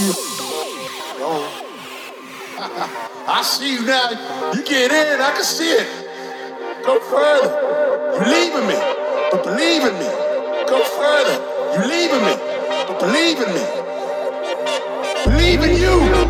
you. Oh. I, I, I see you now. You get in, I can see it. Go further. You leaving me, but believe in me. Go further. You leaving me, but believe in me. Believe in you.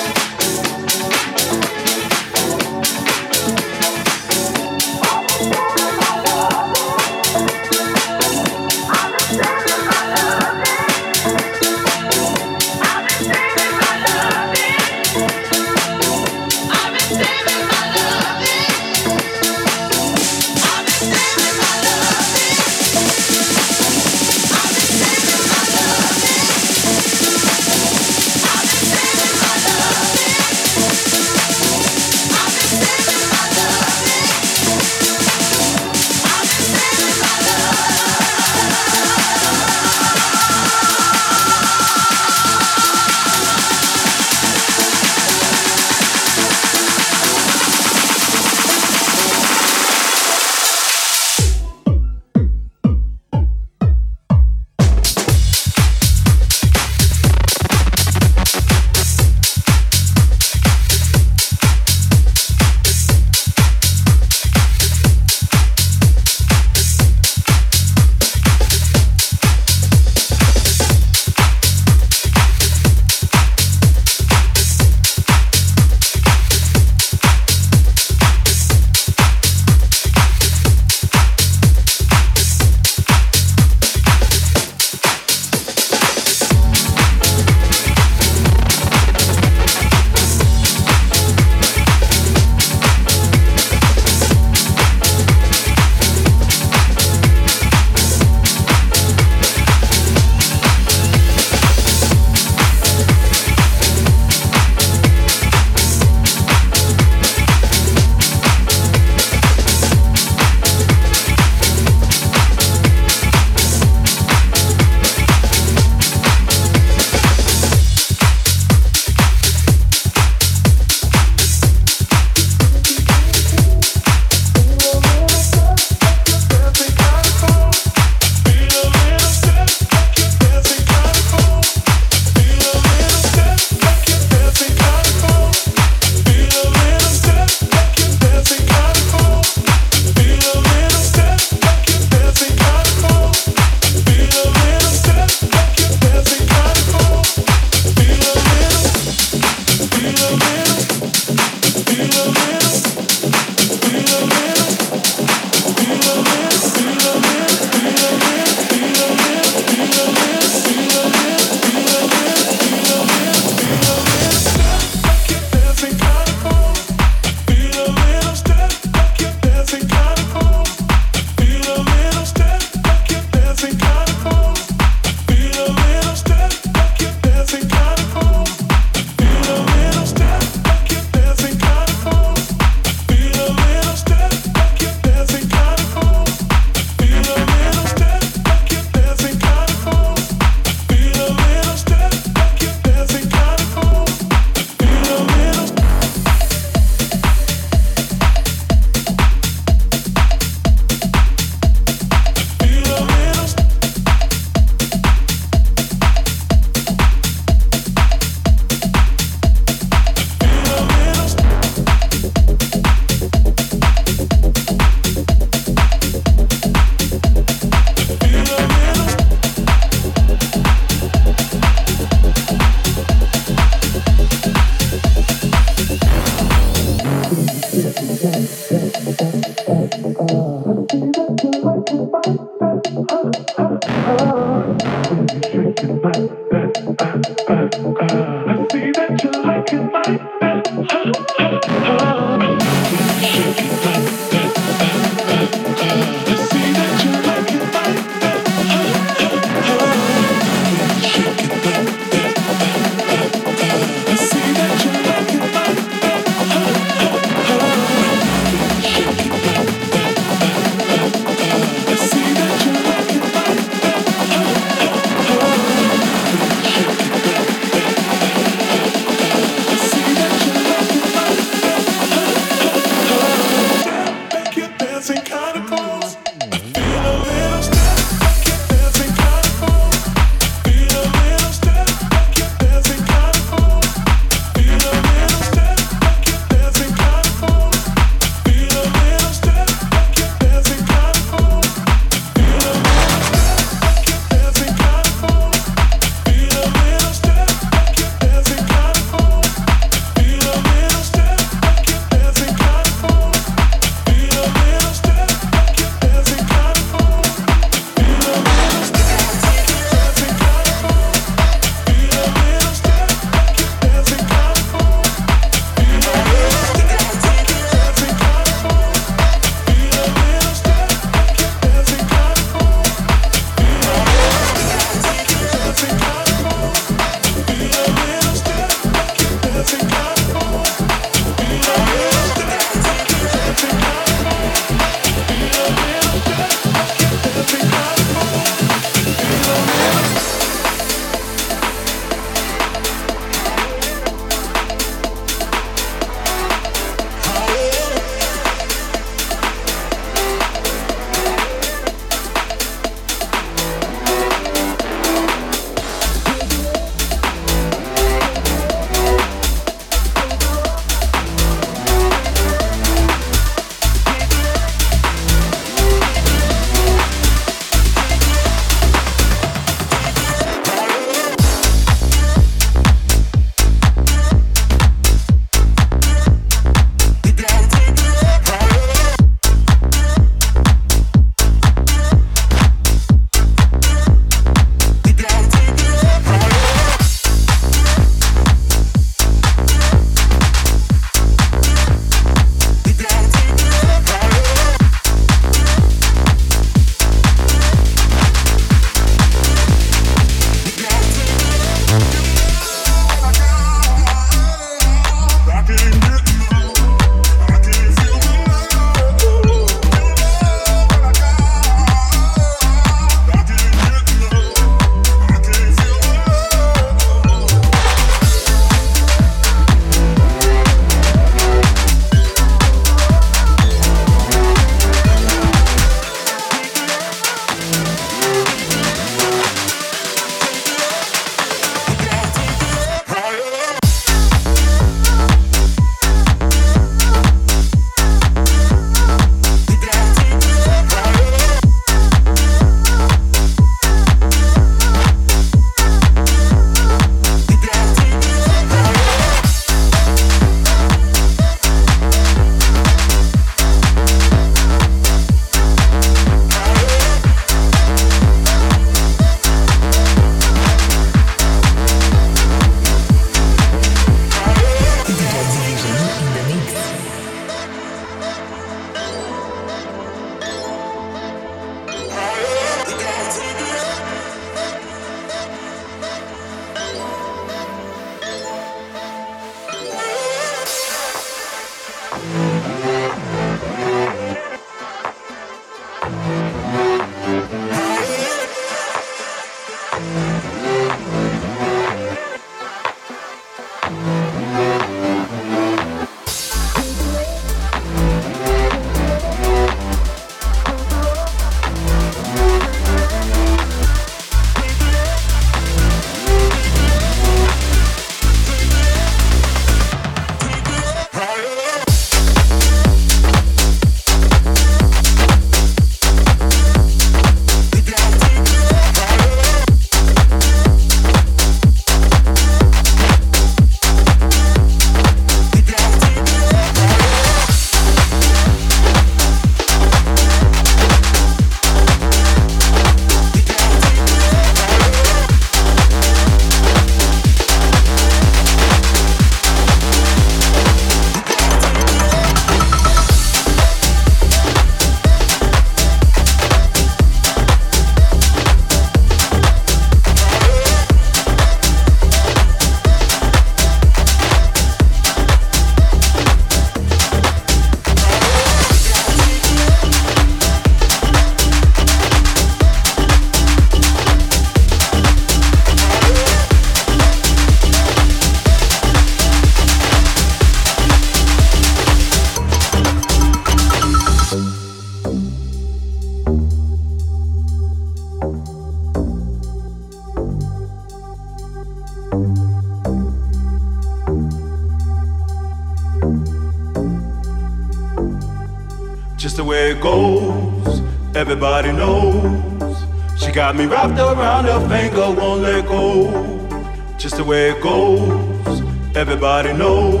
Around won't let go. Just the way it goes, everybody knows.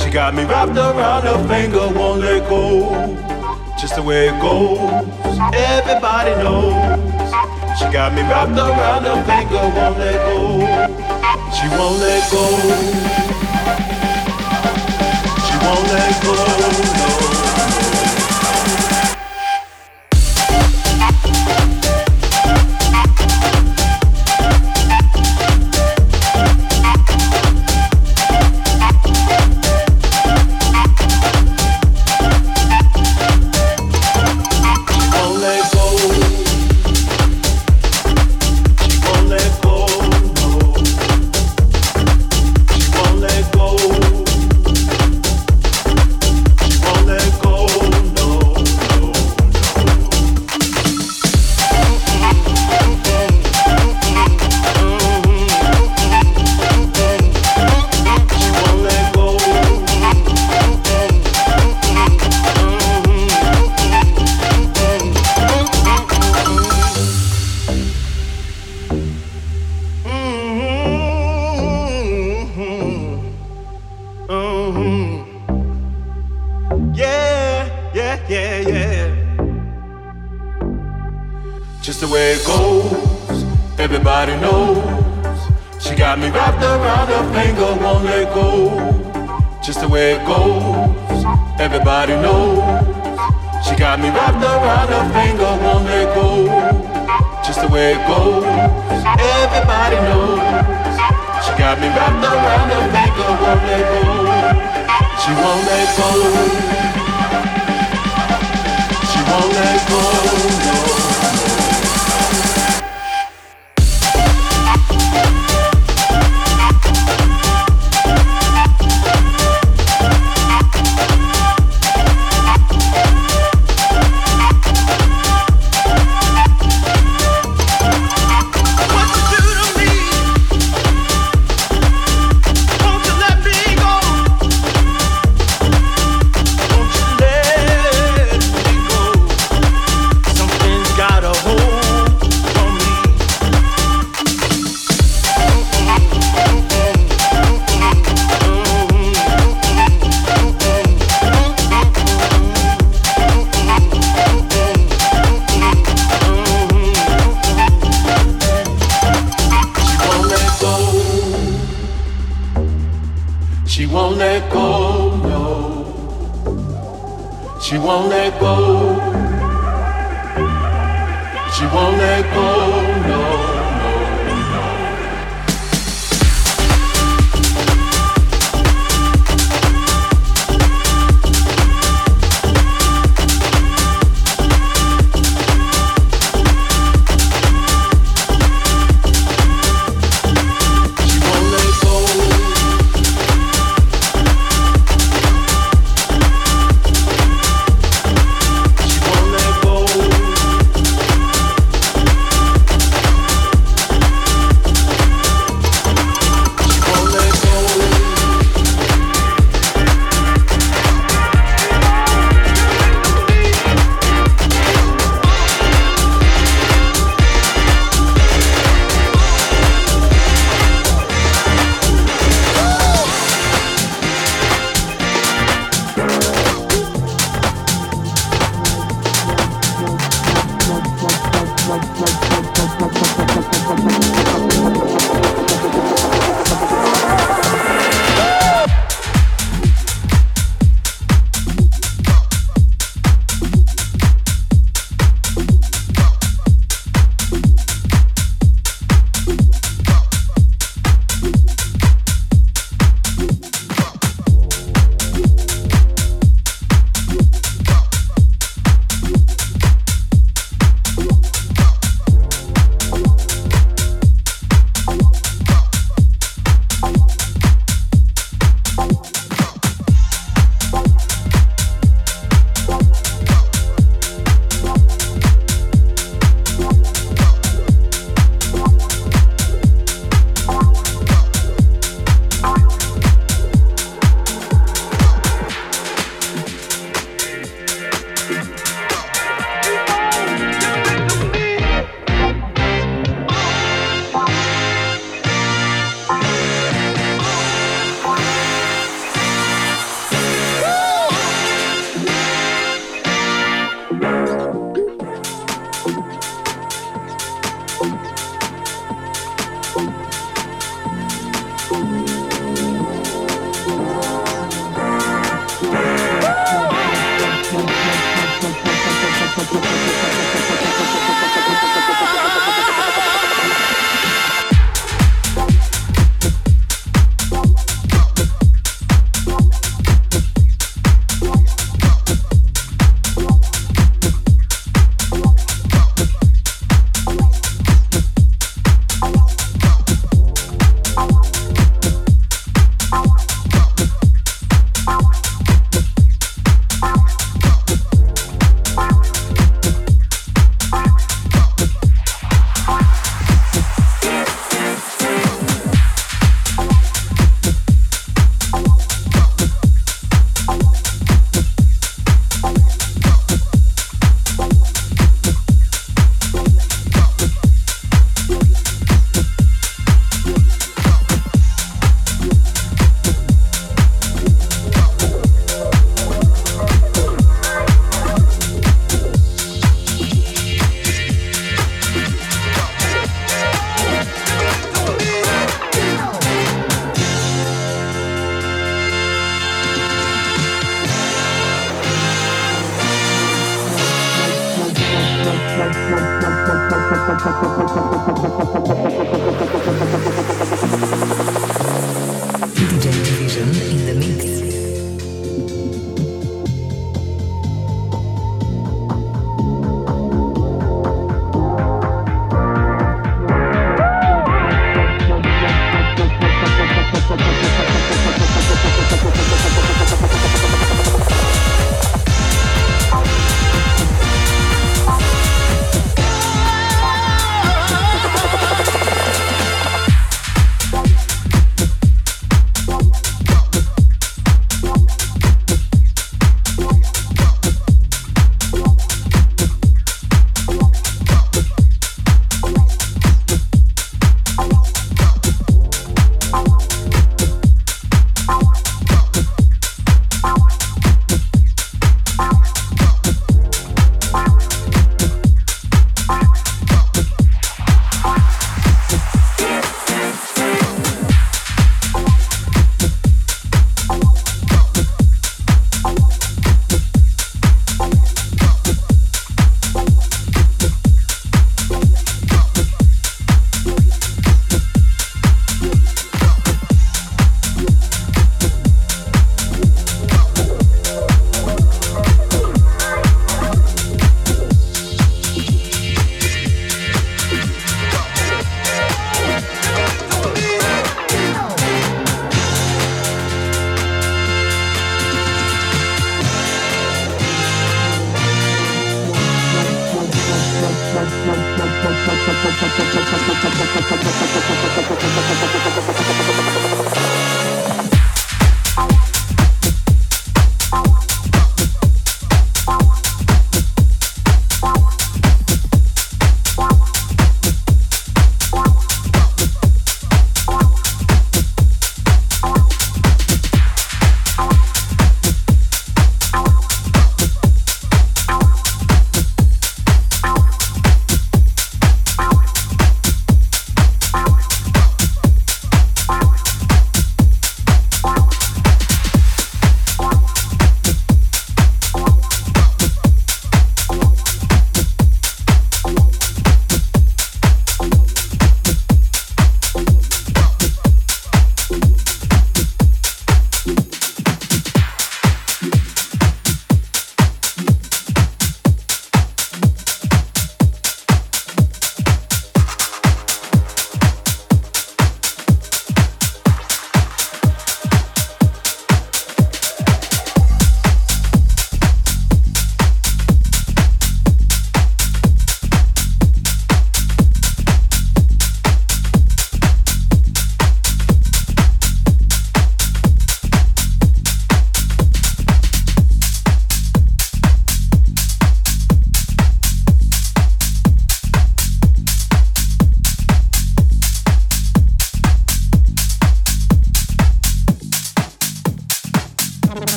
She got me wrapped around her finger, won't let go. Just the way it goes, everybody knows. She got me wrapped around her finger, won't let go. She won't let go. She won't let go.